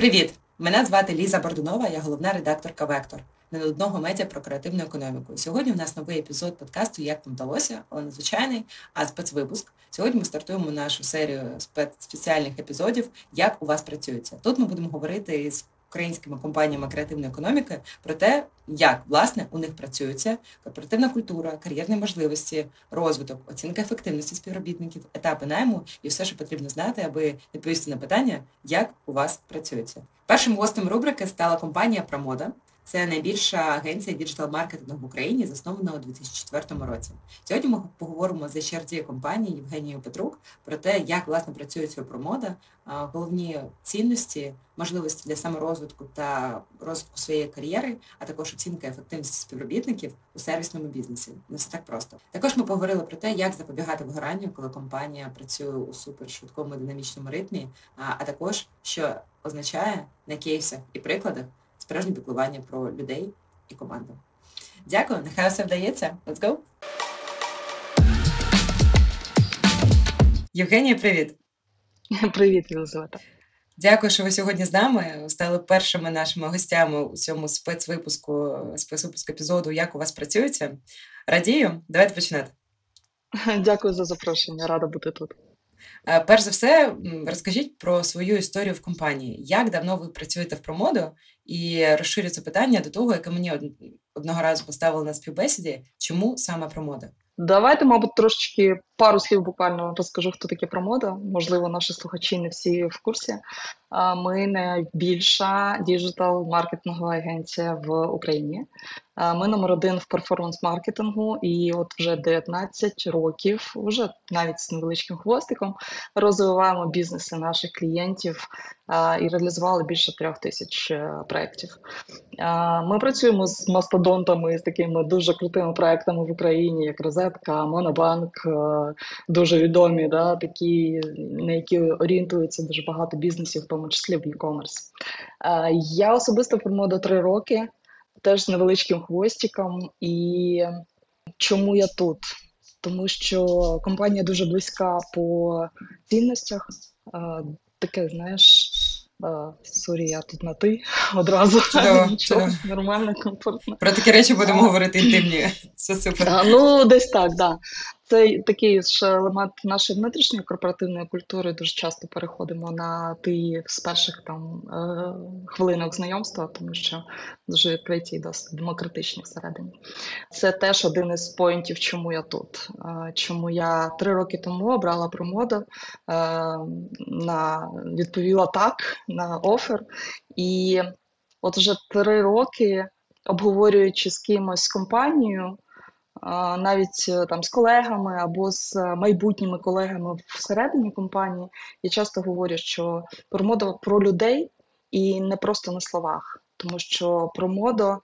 Привіт! Мене звати Ліза Бордунова, я головна редакторка Вектор ненадного медіа про креативну економіку. Сьогодні у нас новий епізод подкасту Як нам вдалося, але надзвичайний, а спецвипуск. Сьогодні ми стартуємо нашу серію спеціальних епізодів Як у вас працюється. Тут ми будемо говорити з українськими компаніями креативної економіки про те, як власне у них працюється корпоративна культура, кар'єрні можливості, розвиток, оцінка ефективності співробітників, етапи найму і все, що потрібно знати, аби відповісти на питання, як у вас працюється. Першим гостем рубрики стала компанія Промода. Це найбільша агенція діджитал-маркетингу в Україні, заснована у 2004 році. Сьогодні ми поговоримо з HRD компанії Євгенією Петрук про те, як власне працює ця промода, головні цінності, можливості для саморозвитку та розвитку своєї кар'єри, а також оцінка ефективності співробітників у сервісному бізнесі. Не все так просто. Також ми поговорили про те, як запобігати вигоранню, коли компанія працює у супершвидкому динамічному ритмі, а також що означає на кейсах і прикладах справжнє піклування про людей і команду. Дякую, нехай все вдається. Let's go! Євгенія, привіт. Привіт, Єлизавета. Дякую, що ви сьогодні з нами. Стали першими нашими гостями у цьому спецвипуску, спецвипуску епізоду Як у вас працюється. Радію, давайте починати. Дякую за запрошення, рада бути тут. Е, перш за все, розкажіть про свою історію в компанії. Як давно ви працюєте в промоду? І розширю це питання до того, яке мені одного разу поставили на співбесіді. Чому саме промода? Давайте, мабуть, трошечки пару слів буквально розкажу, хто таке промода. Можливо, наші слухачі не всі в курсі. Ми найбільша діджитал-маркетингова агенція в Україні. Ми номер один в перформанс-маркетингу, і от вже 19 років, вже навіть з невеличким хвостиком, розвиваємо бізнеси наших клієнтів і реалізували більше трьох тисяч е, проєктів. Ми працюємо з мастодонтами, з такими дуже крутими проектами в Україні, як Розетка, Монобанк, е, дуже відомі, да, такі, на які орієнтується дуже багато бізнесів, в тому числі в e-commerce. Я особисто в Promodo три роки теж з невеличким хвостиком. І чому я тут? Тому що компанія дуже близька по цінностях. Таке, знаєш, sorry, я тут на ти одразу чудово, Нічого, чудово. нормально, комфортно. Про такі речі будемо говорити інтимні. Це супер. А, ну, десь так, да. Це такий ж елемент нашої внутрішньої корпоративної культури. Дуже часто переходимо на ти з перших там е, хвилинок знайомства, тому що дуже відкриті і досить демократичні всередині. Це теж один із поінтів, чому я тут. Е, чому я три роки тому обрала промоду, е, на відповіла так на офер, і от вже три роки обговорюючи з кимось компанією навіть е, там з колегами або з майбутніми колегами всередині компанії, я часто говорю, що промода про людей і не просто на словах, тому що промодо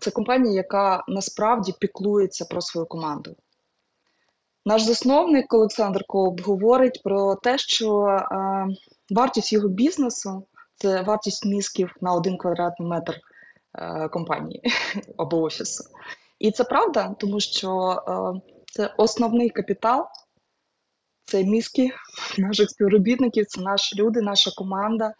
це компанія, яка насправді піклується про свою команду. Наш засновник Олександр Колб говорить про те, що е, вартість його бізнесу це вартість мізків на один квадратний метр е, компанії або офісу. І це правда, тому що це основний капітал, це мізки наших співробітників, це наші люди, наша команда,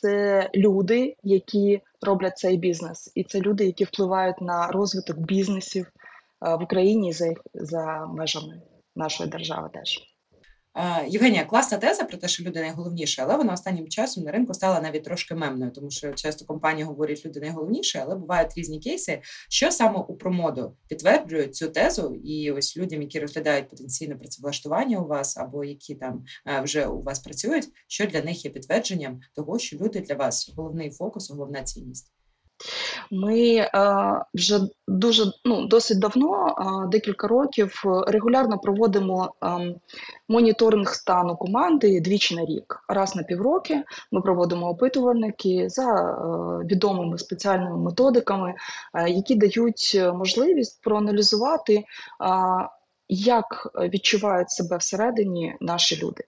це люди, які роблять цей бізнес. І це люди, які впливають на розвиток бізнесів е, в Україні за, за межами нашої держави теж. Е, Євгенія, класна теза про те, що люди найголовніше, але вона останнім часом на ринку стала навіть трошки мемною, тому що часто компанії говорять, люди найголовніше, але бувають різні кейси. Що саме у промоду підтверджує цю тезу, і ось людям, які розглядають потенційне працевлаштування у вас, або які там е, вже у вас працюють, що для них є підтвердженням того, що люди для вас головний фокус, головна цінність. Ми е, вже дуже ну, досить давно, е, декілька років, регулярно проводимо е, моніторинг стану команди двічі на рік. Раз на півроки ми проводимо опитувальники за е, відомими спеціальними методиками, е, які дають можливість проаналізувати, е, як відчувають себе всередині наші люди.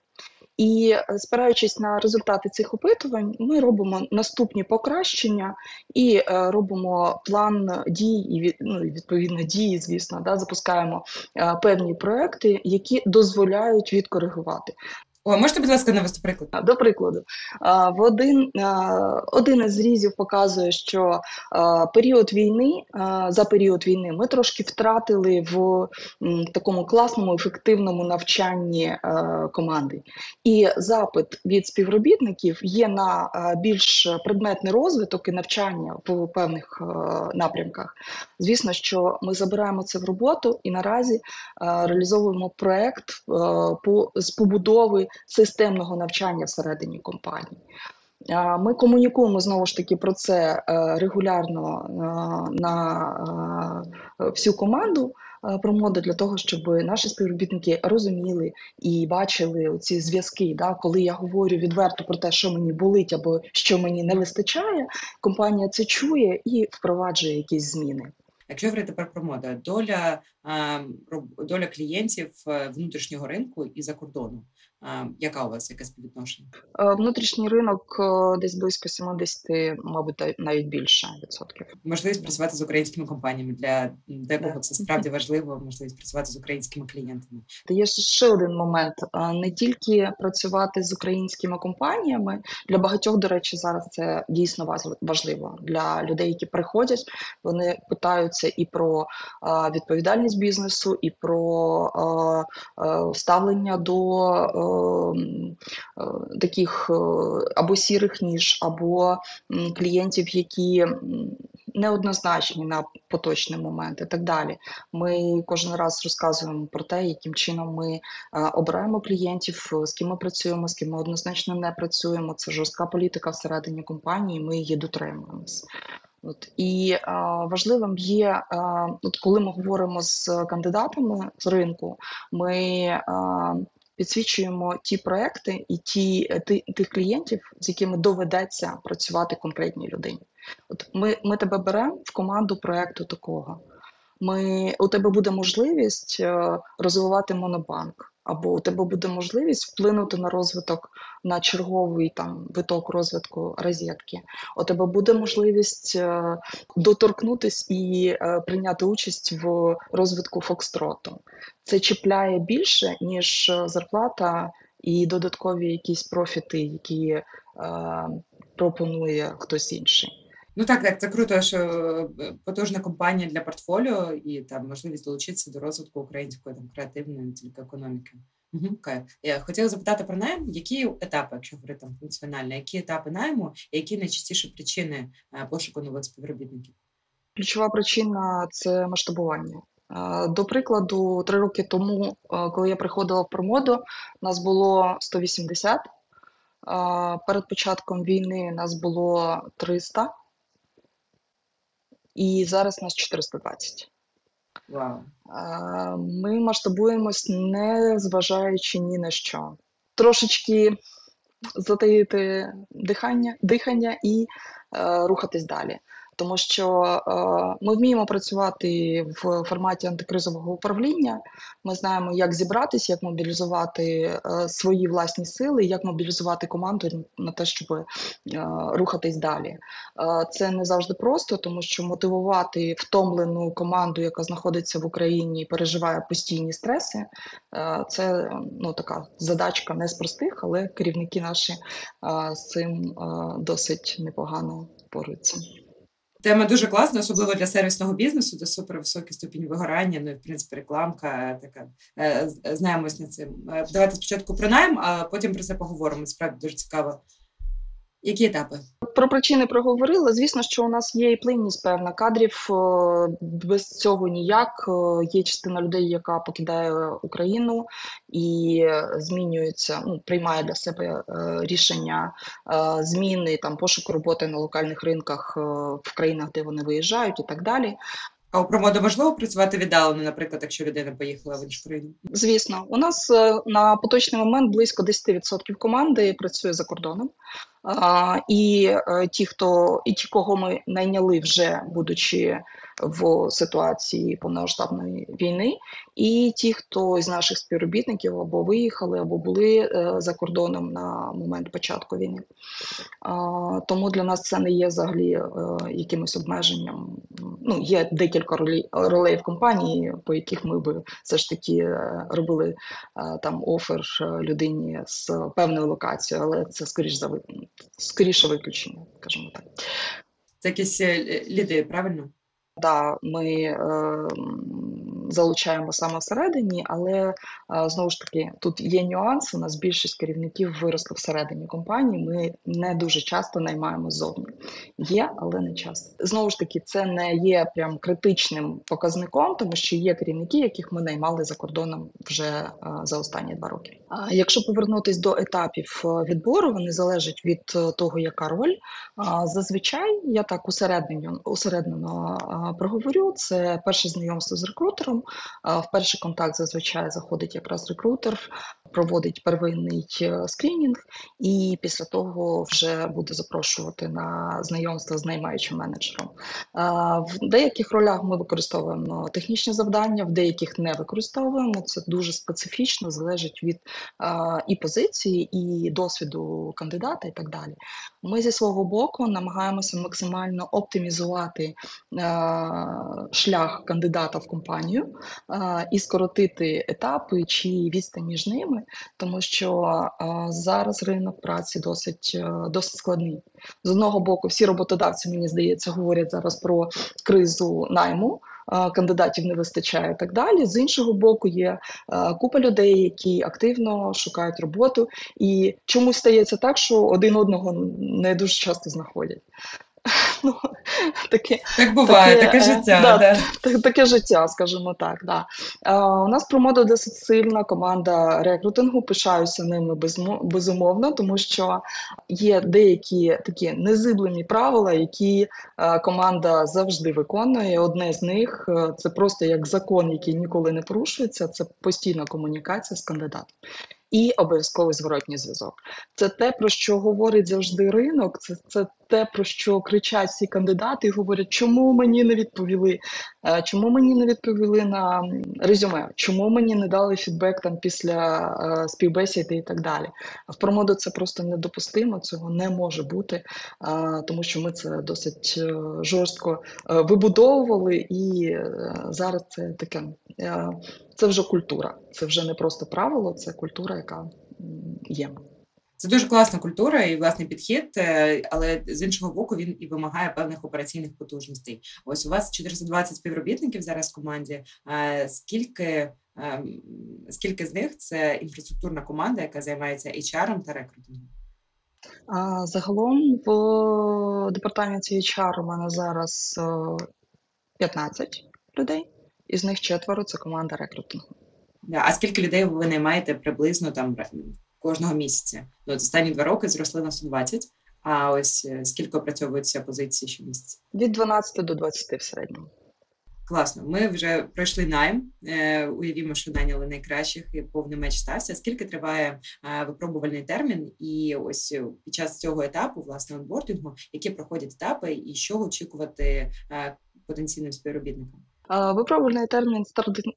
І е, спираючись на результати цих опитувань, ми робимо наступні покращення і е, робимо план дій і ну, відповідно дії, звісно, да, запускаємо е, певні проекти, які дозволяють відкоригувати. О, можете, будь ласка, навести приклад? До прикладу, в один один із зрізів показує, що період війни за період війни ми трошки втратили в такому класному ефективному навчанні команди. І запит від співробітників є на більш предметний розвиток і навчання в певних напрямках. Звісно, що ми забираємо це в роботу і наразі реалізовуємо проект по з побудови системного навчання всередині компанії. Ми комунікуємо знову ж таки про це е, регулярно е, на е, всю команду про моду для того, щоб наші співробітники розуміли і бачили ці зв'язки. Да? Коли я говорю відверто про те, що мені болить або що мені не вистачає, компанія це чує і впроваджує якісь зміни. Якщо говорити про промоду, доля доля клієнтів внутрішнього ринку і за кордону. Яка у вас яке співвідношення? Е, внутрішній ринок е, десь близько 70, мабуть, навіть більше відсотків. Можливість працювати з українськими компаніями для декого це справді важливо. Можливість працювати з українськими клієнтами. Та є ще один момент: не тільки працювати з українськими компаніями для багатьох, до речі, зараз це дійсно важливо для людей, які приходять. Вони питаються і про відповідальність бізнесу, і про ставлення до. Е, таких е, або сірих ніж, або клієнтів, які неоднозначні на поточний момент і так далі. Ми кожен раз розказуємо про те, яким чином ми е, обираємо клієнтів, з ким ми працюємо, з ким ми однозначно не працюємо. Це жорстка політика всередині компанії. Ми її дотримуємось. От і а, важливим є, а, от коли ми говоримо з кандидатами з ринку, ми а, підсвічуємо ті проекти і ті е, тих клієнтів, з якими доведеться працювати конкретній людині. От ми, ми тебе беремо в команду проекту такого. Ми у тебе буде можливість е, розвивати монобанк або у тебе буде можливість вплинути на розвиток на черговий там виток розвитку розетки. У тебе буде можливість е, доторкнутись і прийняти участь в розвитку Фокстроту. Це чіпляє більше, ніж зарплата і додаткові якісь профіти, які е, пропонує хтось інший. Ну так, так, це круто, що е, потужна компанія для портфоліо і там можливість долучитися до розвитку української там креативної тільки економіки. Угу, okay. Я хотіла запитати про найм, які етапи, якщо говорити там функціонально, які етапи найму, і які найчастіші причини е, пошуку нових співробітників? Ключова причина це масштабування. Е, до прикладу, три роки тому, коли я приходила в промоду, нас було 180. Перед початком війни нас було 300 і зараз нас 420. Wow. Ми масштабуємось, не зважаючи ні на що. Трошечки затаїти дихання, дихання і е, рухатись далі тому що е, ми вміємо працювати в форматі антикризового управління. Ми знаємо, як зібратися, як мобілізувати е, свої власні сили, як мобілізувати команду на те, щоб е, рухатись далі. Е, це не завжди просто, тому що мотивувати втомлену команду, яка знаходиться в Україні і переживає постійні стреси. Е, це ну така задачка не з простих, але керівники наші е, з цим е, досить непогано поруються. Тема дуже класна, особливо для сервісного бізнесу, де супер високий ступінь вигорання. Ну і в принципі рекламка така е, знаємось над цим. Е, давайте спочатку про найм, а потім про це поговоримо. Справді дуже цікаво. Які етапи? Про причини проговорила. Звісно, що у нас є і плинність певна кадрів. Е, без цього ніяк. Е, є частина людей, яка покидає Україну і змінюється, ну приймає для себе е, рішення зміни там пошуку роботи на локальних ринках в країнах, де вони виїжджають, і так далі. А у промоду можливо працювати віддалено, наприклад, якщо людина поїхала в іншу країну? Звісно, у нас на поточний момент близько 10% команди працює за кордоном. І е, ті, хто і ті, кого ми найняли вже будучи в ситуації повномасштабної війни, і ті, хто з наших співробітників або виїхали, або були е, за кордоном на момент початку війни. Тому для нас це не є взагалі е, якимось обмеженням. Ну, Є декілька ролей, ролей в компанії, по яких ми би все ж таки е, робили там офер людині з певною локацією, але це скоріш за скоріше виключення, скажімо так. Це якісь ліди, правильно? Да, ми е, залучаємо саме всередині, але е, знову ж таки тут є нюанс. У нас більшість керівників виросли всередині компанії. Ми не дуже часто наймаємо ззовні. Є, але не часто. Знову ж таки, це не є прям критичним показником, тому що є керівники, яких ми наймали за кордоном вже е, за останні два роки. Якщо повернутись до етапів е, відбору, вони залежать від е, того, яка роль. Зазвичай я так усереднено усереднено проговорю. Це перше знайомство з рекрутером. В перший контакт зазвичай заходить якраз рекрутер, проводить первинний е, скринінг, і після того вже буде запрошувати на знайомство з наймаючим менеджером. В деяких ролях ми використовуємо технічні завдання, в деяких не використовуємо. Це дуже специфічно, залежить від і позиції, і досвіду кандидата, і так далі. Ми зі свого боку намагаємося максимально оптимізувати шлях кандидата в компанію і скоротити етапи чи відстань між ними, тому що зараз ринок праці досить е, досить складний. З одного боку, всі роботодавці, мені здається, говорять зараз про кризу найму. Кандидатів не вистачає і так далі. З іншого боку, є купа людей, які активно шукають роботу, і чомусь стається так, що один одного не дуже часто знаходять. Ну, таке, Так буває, таке, таке е, життя. Да, да. Таке життя, скажімо так. Да. У нас промода досить сильна команда рекрутингу, пишаюся ними безумовно, тому що є деякі такі незиблені правила, які е, команда завжди виконує. Одне з них е, це просто як закон, який ніколи не порушується, це постійна комунікація з кандидатом і обов'язковий зворотній зв'язок. Це те, про що говорить завжди ринок. Це це те, про що кричать всі кандидати, і говорять, чому мені не відповіли, чому мені не відповіли на резюме, чому мені не дали фідбек там після е, співбесіди і так далі. В промоду це просто недопустимо, цього не може бути, е, тому що ми це досить жорстко вибудовували, і зараз це таке це вже культура. Це вже не просто правило, це культура, яка є. Це дуже класна культура і власний підхід, е, але з іншого боку він і вимагає певних операційних потужностей. Ось у вас 420 співробітників зараз в команді. Скільки ем, скільки з них це інфраструктурна команда, яка займається HR та рекрутингом? Загалом в департаменті HR у мене зараз 15 е, людей із них четверо це команда рекрутингу. А скільки людей ви наймаєте приблизно там кожного місяця? Ну, Останні два роки зросли на 120, а ось е, скільки опрацьовуються позиції щомісяця? Від 12 до 20 в середньому. Класно, ми вже пройшли найм. Е, уявімо, що наняли найкращих і повний меч стався. Скільки триває е, випробувальний термін? І ось е, під час цього етапу, власне, онбордингу, які проходять етапи, і що очікувати е, потенційним співробітникам? Випробувальний термін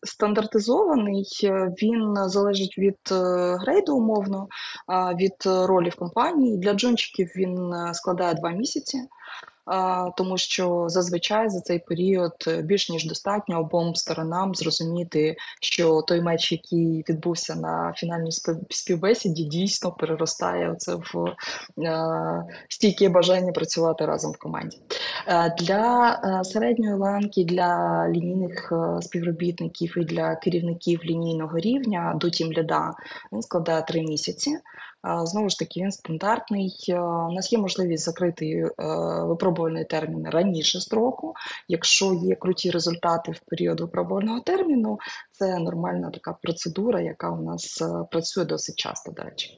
стандартизований, він залежить від е, грейду умовно, від ролі в компанії. Для джунчиків він е, складає два місяці тому що зазвичай за цей період е, більш ніж достатньо обом сторонам зрозуміти, що той матч, який відбувся на фінальній співбесіді, дійсно переростає це в е, стійке бажання працювати разом в команді. Е, для середньої ланки, для лінійних співробітників і для керівників лінійного рівня до тімляда він складає три місяці. Знову ж таки, він стандартний. У нас є можливість закрити е, випробувальний термін раніше строку. Якщо є круті результати в період випробувального терміну, це нормальна така процедура, яка у нас е, працює досить часто. До речі,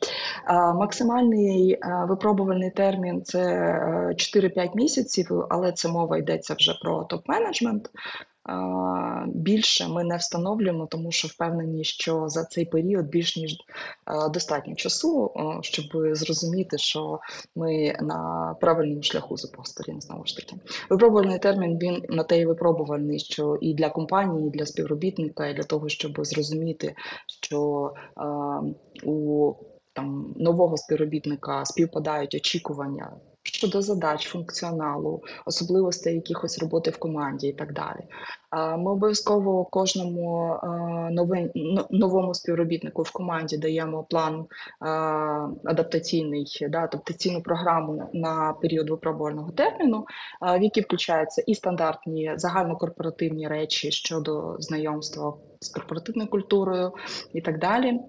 максимальний е, випробувальний термін це 4-5 місяців, але це мова йдеться вже про топ-менеджмент. Більше ми не встановлюємо, тому що впевнені, що за цей період більш ніж достатньо часу, щоб зрозуміти, що ми на правильному шляху з обох. Знову ж таки, випробувальний термін він на те й випробувальний, що і для компанії, і для співробітника, і для того, щоб зрозуміти, що у там нового співробітника співпадають очікування щодо задач, функціоналу, особливостей якихось роботи в команді і так далі. Ми обов'язково кожному новому співробітнику в команді даємо план адаптаційний, да, адаптаційну програму на період випробувального терміну, в який включаються і стандартні загальнокорпоративні речі щодо знайомства з корпоративною культурою і так далі.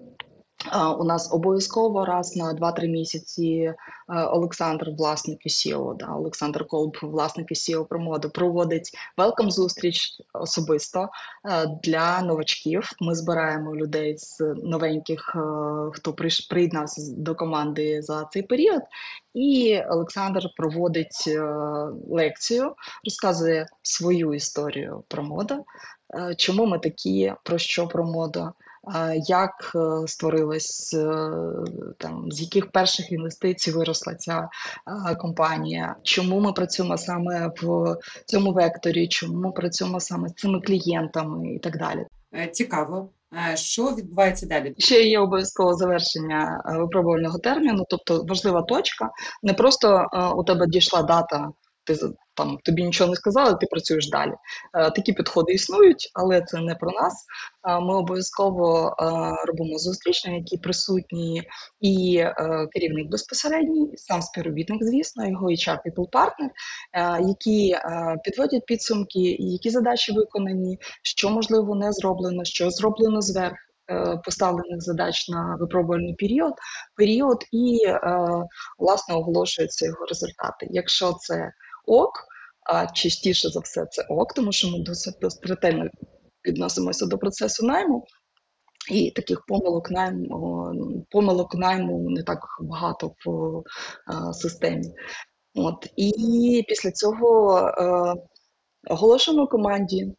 У нас обов'язково раз на 2-3 місяці Олександр, власник SEO, да, Олександр Колб, власник SEO промоду, проводить велкам зустріч особисто для новачків. Ми збираємо людей з новеньких, хто приєднався до команди за цей період. І Олександр проводить лекцію, розказує свою історію про моду, чому ми такі, про що про моду як е, створилась, е, там з яких перших інвестицій виросла ця компанія, чому ми працюємо саме в цьому векторі, чому ми працюємо саме з цими клієнтами і так далі. Е, цікаво. Що відбувається далі? Ще є обов'язково завершення випробувального терміну, тобто важлива точка. Не просто у тебе дійшла дата, ти там тобі нічого не сказали, ти працюєш далі. Е, такі підходи існують, але це не про нас. Е, ми обов'язково е, робимо зустріч, на якій присутні і керівник безпосередній, сам співробітник, звісно, його HR people partner, які підводять підсумки, які задачі виконані, що можливо не зроблено, що зроблено зверх. Поставлених задач на випробувальний період, період і власне оголошуються його результати. Якщо це ок, а частіше за все це ок, тому що ми досить, ретельно відносимося до процесу найму. І таких помилок найму помилок найму не так багато в а, системі. От І після цього а, оголошуємо команді: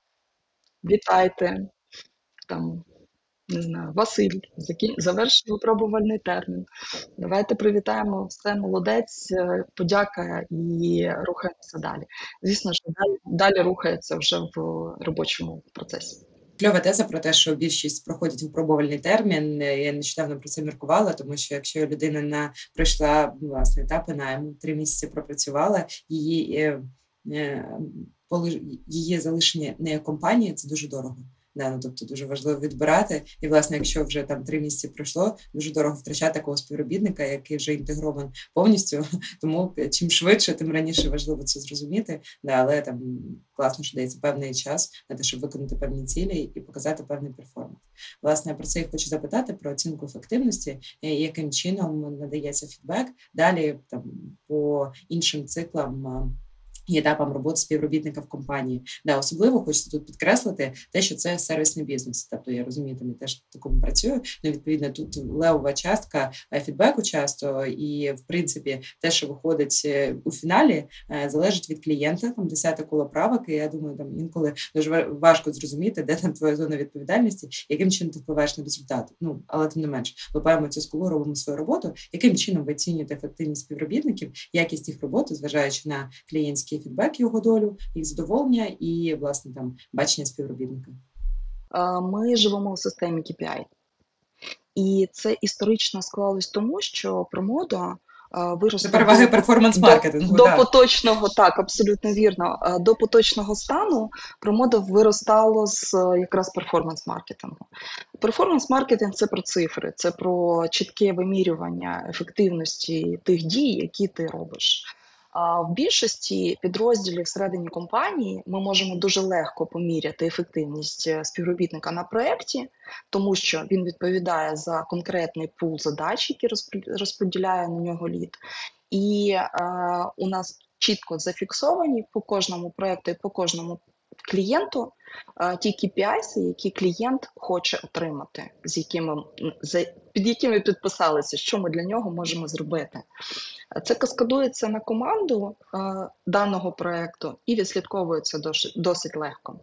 вітайте, там не знаю, Василь, завершив випробувальний термін. Давайте привітаємо все, молодець, е, подяка і рухаємося далі. Звісно, що далі, далі рухається вже в робочому процесі. Кльова теза про те, що більшість проходять випробувальний термін. Я нещодавно про це міркувала, тому що якщо людина на пройшла власне етапи найму, три місяці пропрацювала, її е, е, її залишення не компанії це дуже дорого. Да, ну, тобто дуже важливо відбирати. І, власне, якщо вже там три місяці пройшло, дуже дорого втрачати такого співробітника, який вже інтегрований повністю. Тому чим швидше, тим раніше важливо це зрозуміти. Да, але там класно, що дається певний час на те, щоб виконати певні цілі і показати певний перформанс. Власне, про це я хочу запитати про оцінку ефективності, яким чином надається фідбек. Далі там по іншим циклам етапам роботи співробітника в компанії. Да, особливо хочеться тут підкреслити те, що це сервісний бізнес. Тобто я розумію, там я теж такому працюю. Ну, відповідно, тут левова частка фідбеку часто, і в принципі, те, що виходить е, у фіналі, е, залежить від клієнта. Там десяте коло правок. І я думаю, там інколи дуже важко зрозуміти, де там твоя зона відповідальності, яким чином ти впливаєш на результат. Ну але тим не менш, лопаємо цю скулу, робимо свою роботу. Яким чином ви оцінюєте ефективність співробітників, якість їх роботи, зважаючи на клієнтські фідбек, його долю, їх задоволення і власне там бачення співробітника. Ми живемо у системі KPI. І це історично склалось тому, що промода виросла переваги перформанс-маркетингу. До, до поточного, так, абсолютно вірно. До поточного стану промода виростало з якраз перформанс-маркетингу. Перформанс-маркетинг це про цифри, це про чітке вимірювання ефективності тих дій, які ти робиш. В більшості підрозділів всередині компанії ми можемо дуже легко поміряти ефективність е, співробітника на проєкті, тому що він відповідає за конкретний пул задач, які розподіляє на нього лід. І е, у нас чітко зафіксовані по кожному проєкту і по кожному клієнту ті KPIs, які клієнт хоче отримати, з якими за під якими підписалися, що ми для нього можемо зробити. Це каскадується на команду даного проекту і відслідковується досить легко.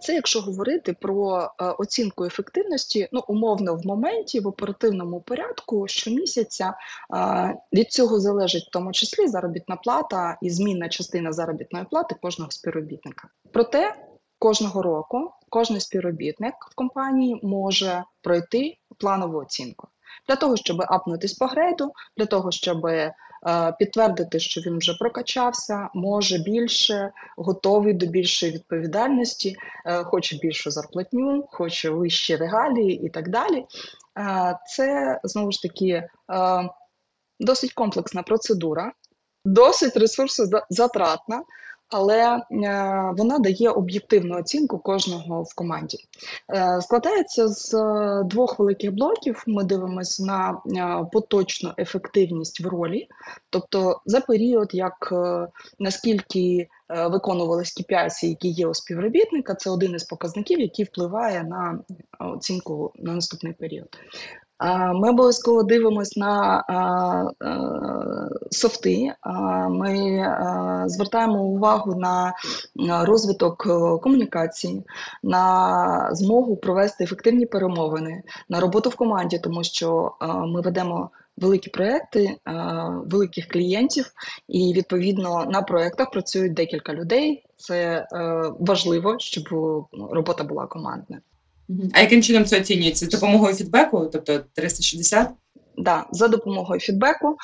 Це якщо говорити про оцінку ефективності, ну умовно в моменті в оперативному порядку щомісяця від цього залежить в тому числі заробітна плата і змінна частина заробітної плати кожного співробітника. Проте кожного року кожен співробітник в компанії може пройти планову оцінку для того, щоб апнутись по грейду, для того, щоб е, підтвердити, що він вже прокачався, може більше, готовий до більшої відповідальності, е, хоче більшу зарплатню, хоче вищі регалії і так далі. Е, це знову ж таки досить комплексна процедура, досить ресурсозатратна, але е, вона дає об'єктивну оцінку кожного в команді. Е, складається з е, двох великих блоків. Ми дивимося на поточну ефективність в ролі, тобто за період, як наскільки виконувались KPIs, які є у співробітника, це один із показників, який впливає на оцінку на наступний період. Ми обов'язково дивимось на софти. Ми звертаємо увагу на розвиток е, комунікації, на змогу провести ефективні перемовини, на роботу в команді, тому що ми ведемо. Великі проекти великих клієнтів, і відповідно на проектах працюють декілька людей. Це е, важливо, щоб робота була командною. А яким чином це оцінюється? З допомогою фідбеку, тобто 360? Да, за допомогою фідбеку,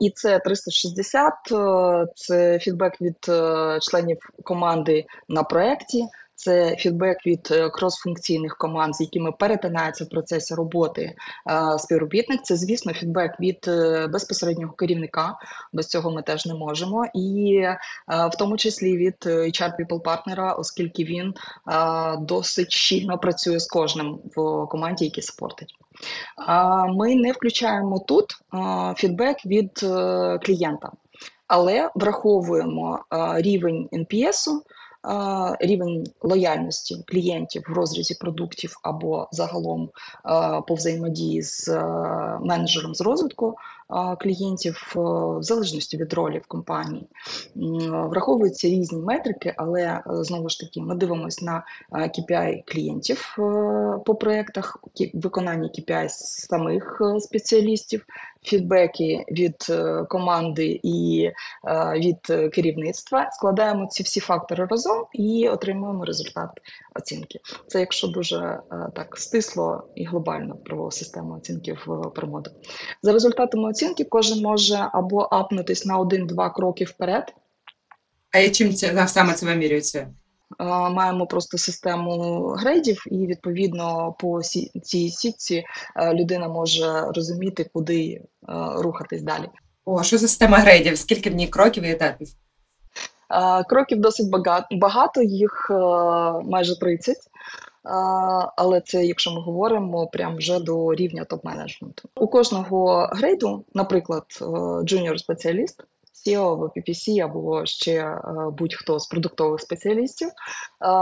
і це 360, е, це фідбек від е, членів команди на проєкті, це фідбек від е, кросфункційних команд, з якими перетинається в процесі роботи співробітник. Це, звісно, фідбек від безпосереднього керівника. Без цього ми теж не можемо, і в тому числі від hr people партнера, оскільки він досить щільно працює з кожним в команді, який спортить. Ми не включаємо тут фідбек від е, клієнта, але враховуємо рівень NPS, рівень лояльності клієнтів в розрізі продуктів або загалом по взаємодії з менеджером з розвитку клієнтів е, в залежності від ролі в компанії. Враховуються різні метрики, але е, знову ж таки ми дивимося на KPI клієнтів по проєктах, виконання KPI самих спеціалістів, фідбеки від команди і від керівництва. Складаємо ці всі фактори разом і отримуємо результат оцінки. Це якщо дуже е, так стисло і глобально про систему оцінки в промоду. За результатами оцінки, кожен може або апнутись на один-два кроки вперед. А чим це саме це вимірюється? Е, маємо просто систему грейдів, і відповідно по цій сітці е, людина може розуміти, куди рухатись далі. О, що за система грейдів? Скільки в ній кроків і етапів? Кроків досить багато, їх е, майже 30. Але це, якщо ми говоримо, прям вже до рівня топ-менеджменту. У кожного грейду, наприклад, junior спеціаліст, SEO або PPC, або ще е, будь-хто з продуктових спеціалістів,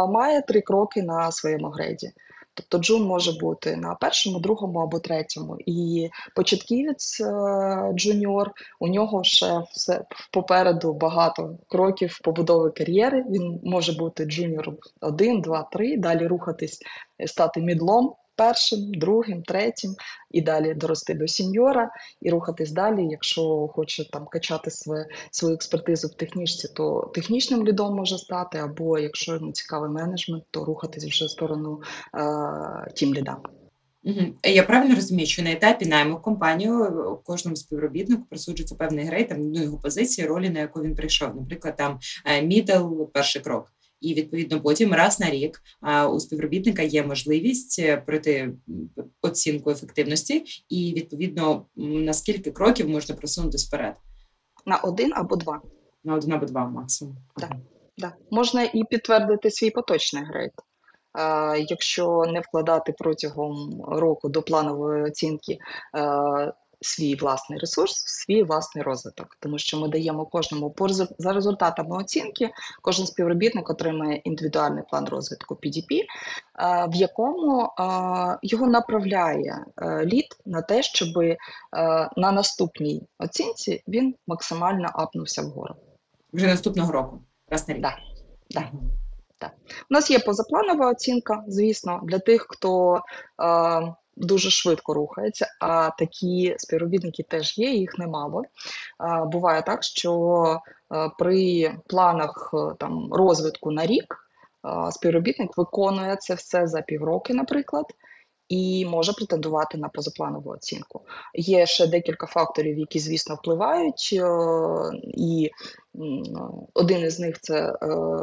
має три кроки на своєму грейді. Тобто джун може бути на першому, другому або третьому. І початківець е, junior, у нього ще все попереду багато кроків побудови кар'єри. Він може бути джуніором один, два, три, далі рухатись, стати мідлом першим, другим, третім, і далі дорости до сіньора і рухатись далі. Якщо хоче там качати своє, свою експертизу в технічці, то технічним лідом може стати, або якщо йому цікавий менеджмент, то рухатись вже в сторону е, тім ліда. Я правильно розумію, що на етапі найму компанію кожному співробітнику присуджується певний грейд, там ну, його позиції, ролі, на яку він прийшов. Наприклад, там middle, перший крок і відповідно потім раз на рік у співробітника є можливість е, пройти оцінку ефективності, і відповідно на скільки кроків можна просунутися вперед? На один або два. На один або два максимум. Так. Да. Можна і підтвердити свій поточний грейд. Якщо не вкладати протягом року до планової оцінки свій власний ресурс, свій власний розвиток, тому що ми даємо кожному по за результатами оцінки. Кожен співробітник отримує індивідуальний план розвитку PDP, в якому його направляє е, лід на те, щоб е, на наступній оцінці він максимально апнувся вгору. Вже наступного року, раз на рік. Да. Да. Так. У нас є позапланова оцінка, звісно, для тих, хто е, дуже швидко рухається, а такі співробітники теж є, їх немало. Буває так, що е, при планах е, там, розвитку на рік е, співробітник виконує це все за півроки, наприклад. І може претендувати на позапланову оцінку. Є ще декілька факторів, які, звісно, впливають, і один із них це е,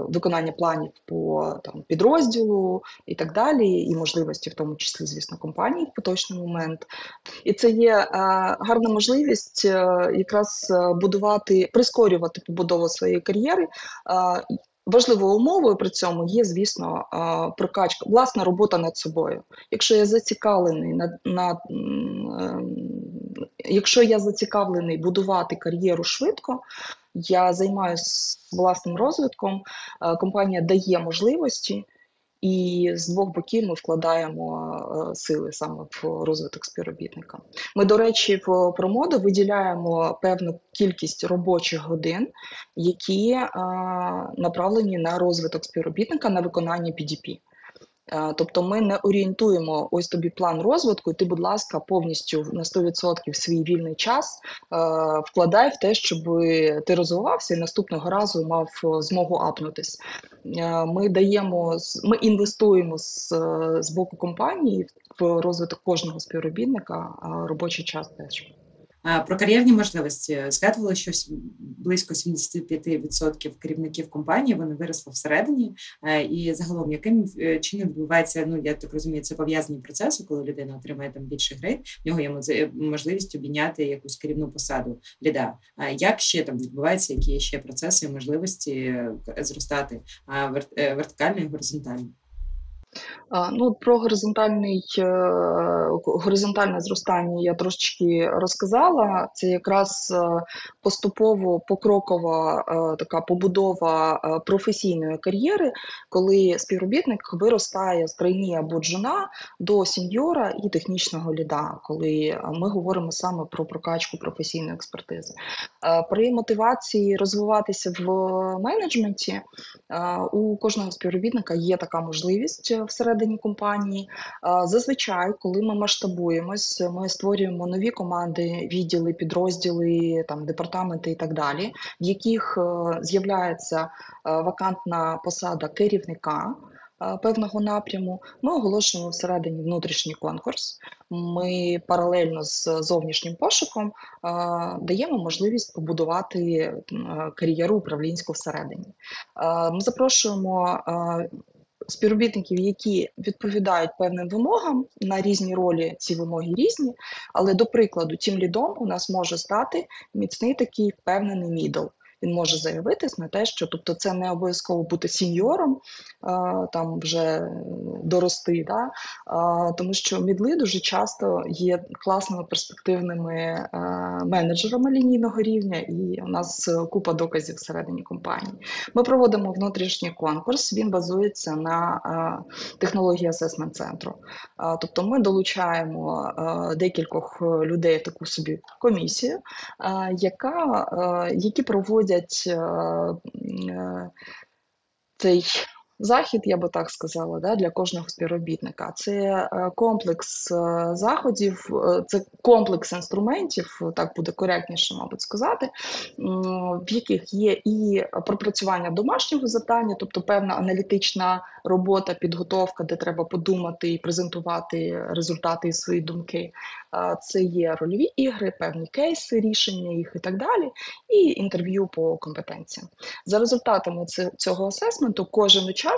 виконання планів по там підрозділу і так далі, і можливості, в тому числі, звісно, компанії в поточний момент. І це є е, гарна можливість якраз будувати, прискорювати побудову своєї кар'єри. Важливою умовою при цьому є, звісно, прокачка, власна робота над собою. Якщо я зацікавлений на, на якщо я зацікавлений будувати кар'єру швидко, я займаюся власним розвитком, компанія дає можливості. І з двох боків ми вкладаємо е, сили саме в розвиток співробітника. Ми, до речі, в промоду виділяємо певну кількість робочих годин, які е, направлені на розвиток співробітника на виконання PDP. Е, тобто ми не орієнтуємо ось тобі план розвитку, і ти, будь ласка, повністю на 100% свій вільний час е, вкладай в те, щоб ти розвивався і наступного разу мав змогу апнутись. Е, ми даємо ми інвестуємо з, з боку компанії в розвиток кожного співробітника робочий час теж. Про кар'єрні можливості згадували, що близько 75% керівників компанії вони виросли всередині, е, і загалом яким е, чином відбувається, ну я так розумію, це пов'язані процеси, коли людина отримає там більший грейд, в нього є можливість обійняти якусь керівну посаду ліда. Як ще там відбувається, які ще процеси і можливості е, зростати вертикально і горизонтально? Ну, Про е, горизонтальне зростання я трошечки розказала. Це якраз е, поступово покрокова е, така побудова професійної кар'єри, коли співробітник виростає з трейні або джуна до сіньора і технічного ліда, коли ми говоримо саме про прокачку професійної експертизи. При мотивації розвиватися в менеджменті у кожного співробітника є така можливість всередині компанії. Зазвичай, коли ми масштабуємось, ми створюємо нові команди, відділи, підрозділи, там департаменти і так далі, в яких е, з'являється е, вакантна посада керівника. Е, певного напряму ми оголошуємо всередині внутрішній конкурс. Ми паралельно з зовнішнім пошуком даємо можливість побудувати кар'єру управлінську всередині. Ми запрошуємо співробітників, які відповідають певним вимогам на різні ролі, ці вимоги різні. Але, до прикладу, тім лідом у нас може стати міцний такий впевнений мідл він може заявитись на те, що тобто це не обов'язково бути сіньором, там вже дорости, да? тому що мідли дуже часто є класними перспективними менеджерами лінійного рівня, і у нас купа доказів всередині компанії. Ми проводимо внутрішній конкурс, він базується на технології асесмент центру. Тобто ми долучаємо декількох людей в таку собі комісію, яка, які проводять проводять е, е, цей захід, я би так сказала, да, для кожного співробітника. Це е, комплекс заходів, це комплекс інструментів, так буде коректніше, мабуть, сказати, в яких є і пропрацювання домашнього завдання, тобто певна аналітична робота, підготовка, де треба подумати і презентувати результати і свої думки. Це є рольові ігри, певні кейси, рішення їх і так далі, і інтерв'ю по компетенціям. За результатами цього асесменту, кожен учасник,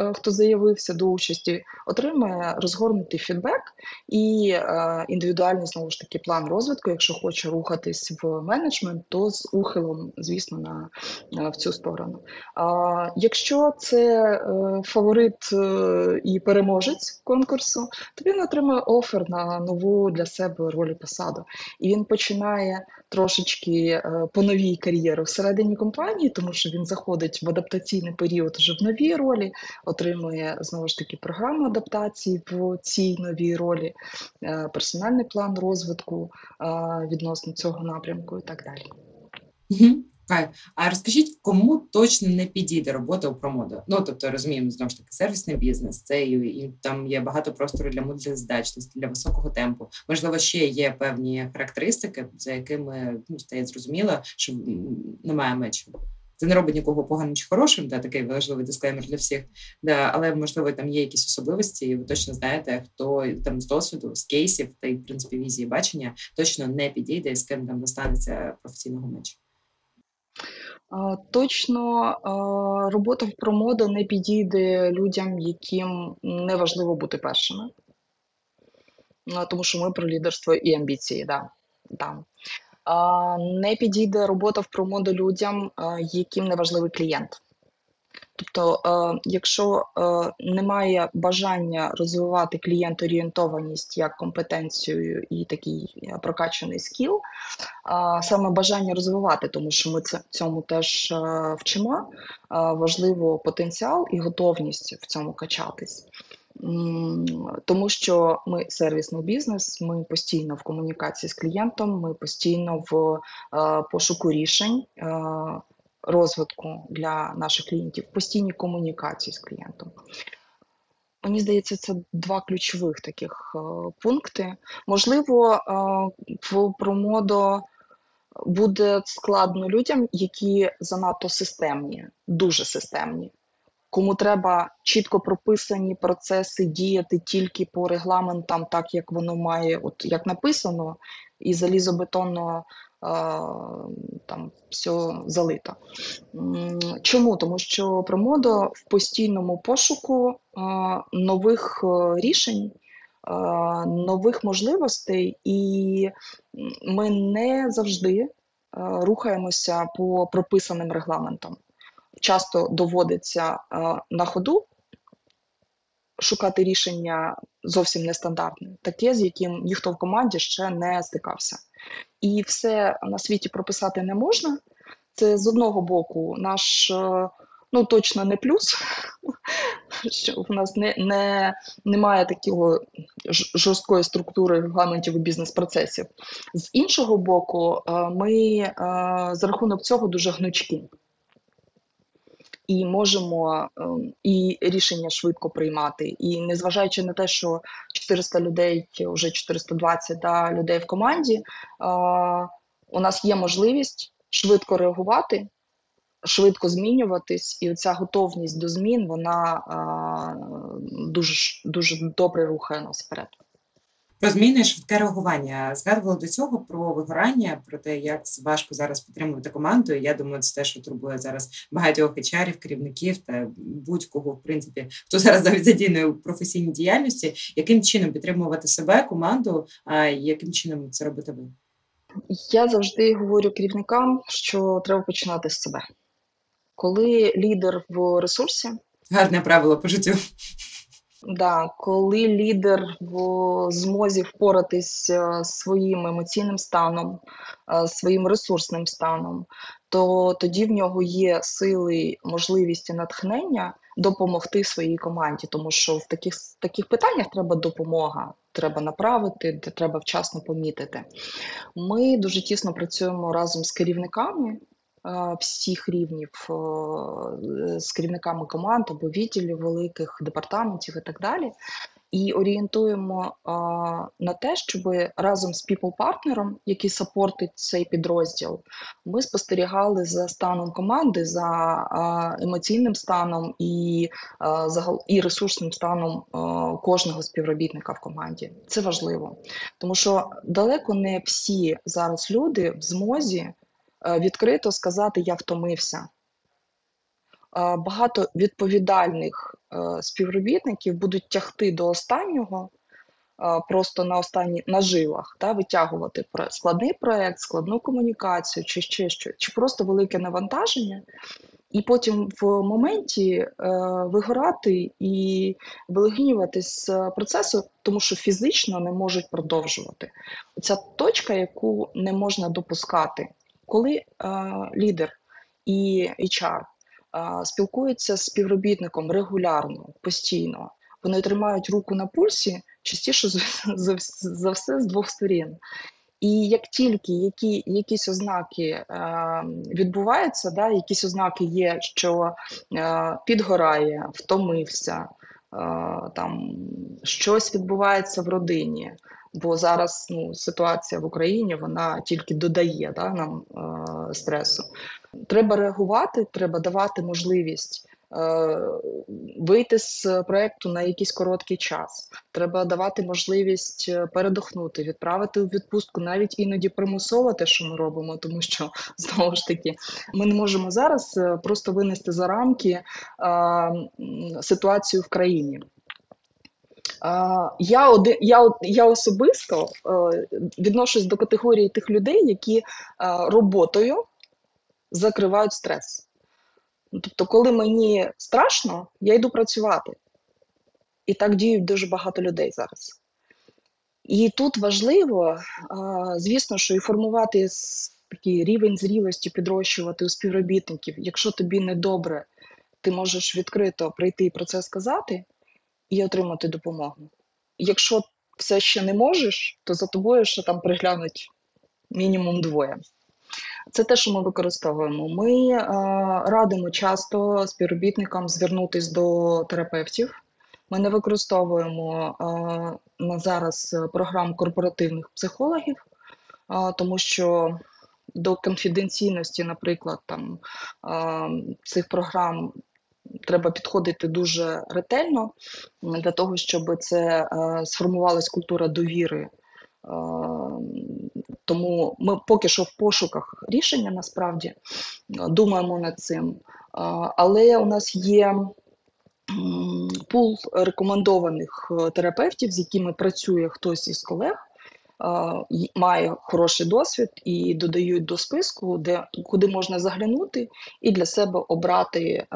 е, хто заявився до участі, отримує розгорнутий фідбек і е, індивідуальний знову ж таки план розвитку. Якщо хоче рухатись в менеджмент, то з ухилом, звісно, на в цю сторону. Якщо це е, фаворит і переможець конкурсу, то він отримує офер на нову для себе роль і посаду. І він починає трошечки е, по новій кар'єру всередині компанії, тому що він заходить в адаптаційний період вже в ролі, отримує знову ж таки програму адаптації в цій новій ролі, е, персональний план розвитку е, відносно цього напрямку і так далі. Кайф. А розкажіть, кому точно не підійде робота у промоду? Ну тобто розуміємо знову ж таки сервісний бізнес, це і, і там є багато простору для мультизадачності, для високого темпу. Можливо, ще є певні характеристики, за якими ну, стає зрозуміло, що немає мечу. Це не робить нікого поганим чи хорошим, да, такий важливий дисклеймер для всіх. Да, Але можливо там є якісь особливості, і ви точно знаєте, хто там з досвіду, з кейсів та й в принципі візії бачення точно не підійде і з ким там достанеться професійного мечу. Точно робота в промоду не підійде людям, яким не важливо бути першими. Тому що ми про лідерство і амбіції. Да. Да. Не підійде робота в промоду людям, яким не важливий клієнт. Тобто, е, якщо е, немає бажання розвивати клієнт-орієнтованість як компетенцію і такий е, прокачаний скіл, саме бажання розвивати, тому що ми цьому теж вчимо, важливо потенціал і готовність в цьому качатись. Тому що ми сервісний бізнес, ми постійно в комунікації з клієнтом, ми постійно в пошуку рішень розвитку для наших клієнтів, постійні комунікації з клієнтом. Мені здається, це два ключових таких е, пункти. Можливо, е, в промодо буде складно людям, які занадто системні, дуже системні. Кому треба чітко прописані процеси діяти тільки по регламентам, так як воно має, от як написано, і залізобетонно там все залито. Чому? Тому що Промодо в постійному пошуку нових е, рішень, нових можливостей, і ми не завжди е, рухаємося по прописаним регламентам. Часто доводиться е, на ходу шукати рішення зовсім нестандартне, таке, з яким ніхто в команді ще не стикався. І все на світі прописати не можна. Це з одного боку наш е, ну точно не плюс, що в нас не, не, немає такого жорсткої структури регламентів і бізнес-процесів. З іншого боку, е, ми за рахунок цього дуже гнучкі і можемо ем, і рішення швидко приймати. І незважаючи на те, що 400 людей, вже 420 да, людей в команді, у нас є можливість швидко реагувати. Швидко змінюватись, і ця готовність до змін вона дуже дуже добре рухає нас вперед. Про зміни швидке реагування. Згадувала до цього про вигорання, про те, як важко зараз підтримувати команду. І Я думаю, це те, що турбує зараз багатьох HR, керівників та будь-кого, в принципі, хто зараз навіть задійнує у професійній діяльності, яким чином підтримувати себе, команду, а яким чином це робити ви? Я завжди говорю керівникам, що треба починати з себе. Коли лідер в ресурсі, гарне правило по життю. Да, коли лідер в змозі впоратись е, своїм емоційним станом, е, своїм ресурсним станом, то тоді в нього є сили, можливість і натхнення допомогти своїй команді, тому що в таких таких питаннях треба допомога, треба направити, треба вчасно помітити. Ми дуже тісно працюємо разом з керівниками всіх рівнів з керівниками команд або відділів великих департаментів і так далі. І орієнтуємо а, на те, щоб разом з people-партнером, який сапортить цей підрозділ, ми спостерігали за станом команди, за а, емоційним станом і а, загал, і ресурсним станом а, кожного співробітника в команді. Це важливо, тому що далеко не всі зараз люди в змозі відкрито сказати Я втомився. Е, багато відповідальних е, співробітників будуть тягти до останнього, просто на останні на жилах, та, витягувати складний проєкт, складну комунікацію, чи ще що, чи просто велике навантаження, і потім в моменті е, вигорати і вилегінюватись з процесу, тому що фізично не можуть продовжувати. Ця точка, яку не можна допускати. Коли лідер і HR спілкуються з співробітником регулярно, постійно, вони тримають руку на пульсі частіше за все з двох сторін. І як тільки які, якісь ознаки е, відбуваються, да, якісь ознаки є, що е, підгорає, втомився, е, там щось відбувається в родині, бо зараз ну, ситуація в Україні вона тільки додає да, нам е, стресу. Треба реагувати, треба давати можливість Е, вийти з проекту на якийсь короткий час. Треба давати можливість е, передохнути, відправити у відпустку, навіть іноді примусово те, що ми робимо, тому що знову ж таки ми не можемо зараз е, просто винести за рамки а, ситуацію в країні. Я я, я особисто відношусь до категорії тих людей, які роботою закривають стрес. Ну, тобто, коли мені страшно, я йду працювати. І так діють дуже багато людей зараз. І тут важливо, звісно, що і формувати такий рівень зрілості, підрощувати у співробітників. Якщо тобі не добре, ти можеш відкрито прийти і про це сказати і отримати допомогу. Якщо все ще не можеш, то за тобою ще там приглянуть мінімум двоє. Це те, що ми використовуємо. Ми е, радимо часто співробітникам звернутися до терапевтів. Ми не використовуємо е, на зараз програм корпоративних психологів, е, тому що до конфіденційності, наприклад, там е, цих програм. Треба підходити дуже ретельно для того, щоб це е, сформувалась культура довіри тому ми поки що в пошуках рішення насправді думаємо над цим. Але у нас є пул рекомендованих е, терапевтів, з якими працює хтось із колег. Має хороший досвід і додають до списку, де куди можна заглянути, і для себе обрати е,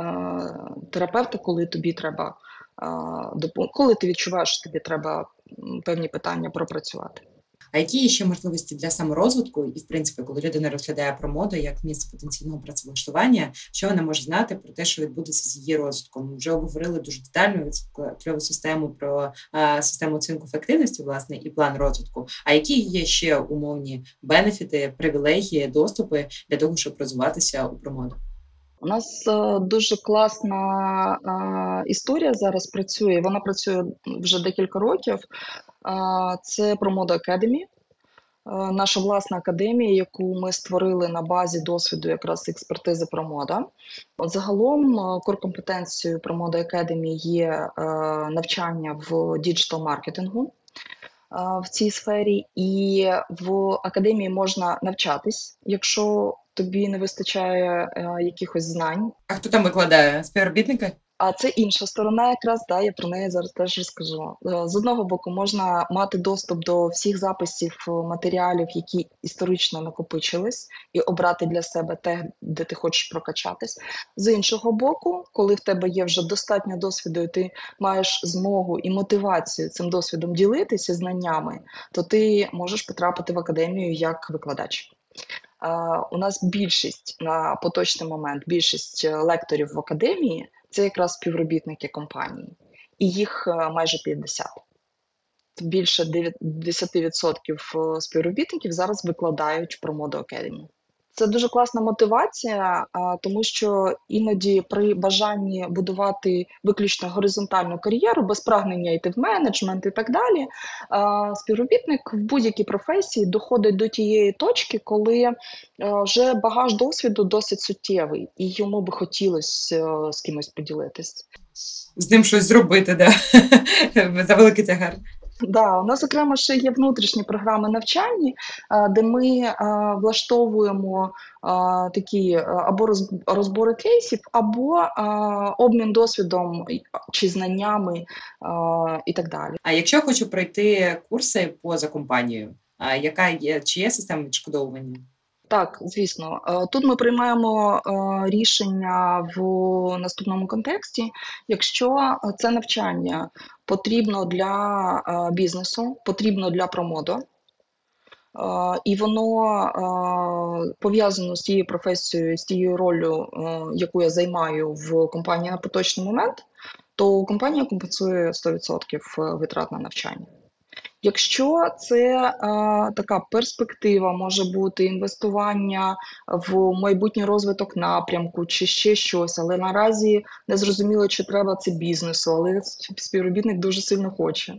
терапевта, коли тобі треба коли ти відчуваєш, що тобі треба певні питання пропрацювати. А які є ще можливості для саморозвитку, і в принципі, коли людина розглядає про моду як місце потенційного працевлаштування, що вона може знати про те, що відбудеться з її розвитком? Ми вже обговорили дуже детально кльову систему про а, систему оцінку ефективності, власне, і план розвитку. А які є ще умовні бенефіти, привілегії, доступи для того, щоб розвиватися у промоду? У нас е, дуже класна е, історія зараз працює. Вона працює вже декілька років. Це ProModo Academy, наша власна академія, яку ми створили на базі досвіду якраз експертизи промода. Загалом коркомпетенцією ProModo Academy є навчання в діджитал-маркетингу в цій сфері, і в академії можна навчатись, якщо тобі не вистачає якихось знань. А хто там викладає співробітники? А це інша сторона, якраз да, я про неї зараз теж розкажу. Е, з одного боку, можна мати доступ до всіх записів е, матеріалів, які історично накопичились, і обрати для себе те, де ти хочеш прокачатись. З іншого боку, коли в тебе є вже достатньо досвіду, і ти маєш змогу і мотивацію цим досвідом ділитися знаннями, то ти можеш потрапити в академію як викладач. У нас більшість на поточний момент, більшість е, лекторів в академії це якраз співробітники компанії, і їх е, майже 50. Більше 10% е, співробітників зараз викладають про моду Academy. Це дуже класна мотивація, тому що іноді при бажанні будувати виключно горизонтальну кар'єру, без прагнення йти в менеджмент і так далі, співробітник в будь-якій професії доходить до тієї точки, коли вже багаж досвіду досить суттєвий, і йому би хотілося з кимось поділитись. З ним щось зробити, да. за великий тягар. Да, у нас окремо ще є внутрішні програми навчання, де ми влаштовуємо такі або розбори кейсів, або обмін досвідом чи знаннями і так далі. А якщо я хочу пройти курси поза компанією, яка є чи є система відшкодовування? Так, звісно, е, тут ми приймаємо е, рішення в наступному контексті. Якщо це навчання потрібно для е, бізнесу, потрібно для промоду, і воно пов'язано з тією професією, з тією ролью, яку я займаю в компанії на поточний момент, то компанія компенсує 100% витрат на навчання. Якщо це е, така перспектива, може бути інвестування в майбутній розвиток напрямку чи ще щось, але наразі не зрозуміло, чи треба це бізнесу, але співробітник дуже сильно хоче.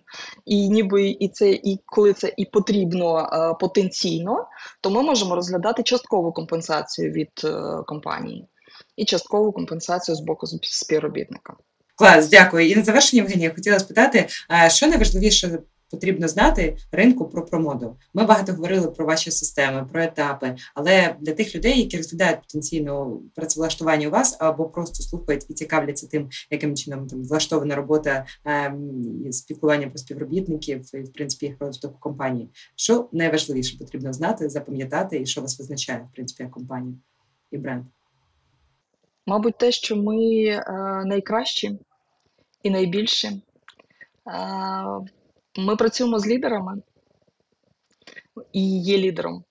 І ніби і це, і коли це і потрібно е, потенційно, то ми можемо розглядати часткову компенсацію від е, компанії і часткову компенсацію з боку співробітника. Клас, дякую. І на завершення Євгенія хотіла спитати, що найважливіше потрібно знати ринку про промоду. Ми багато говорили про ваші системи, про етапи, але для тих людей, які розглядають потенційно працевлаштування у вас або просто слухають і цікавляться тим, яким чином там влаштована робота ем, спілкування про співробітників і в принципі їх розвиток компанії. Що найважливіше потрібно знати, запам'ятати, і що вас визначає в принципі як компанію і бренд. Мабуть, те, що ми е, найкращі і найбільші. Е, ми працюємо з лідерами і є лідером.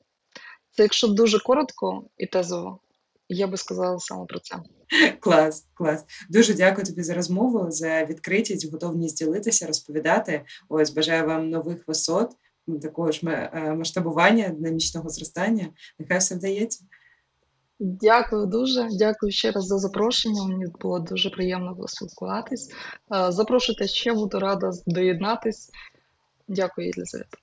Це якщо дуже коротко і тезово, я би сказала саме про це. Клас, клас. Дуже дякую тобі за розмову, за відкритість, готовність ділитися, розповідати. Ось бажаю вам нових висот, такого ж е, масштабування, динамічного зростання. Нехай все вдається. Дякую дуже. Дякую ще раз за запрошення. Мені було дуже приємно поспілкуватись. Е, запрошуйте ще, буду рада доєднатись. Дякую, Єлизавета.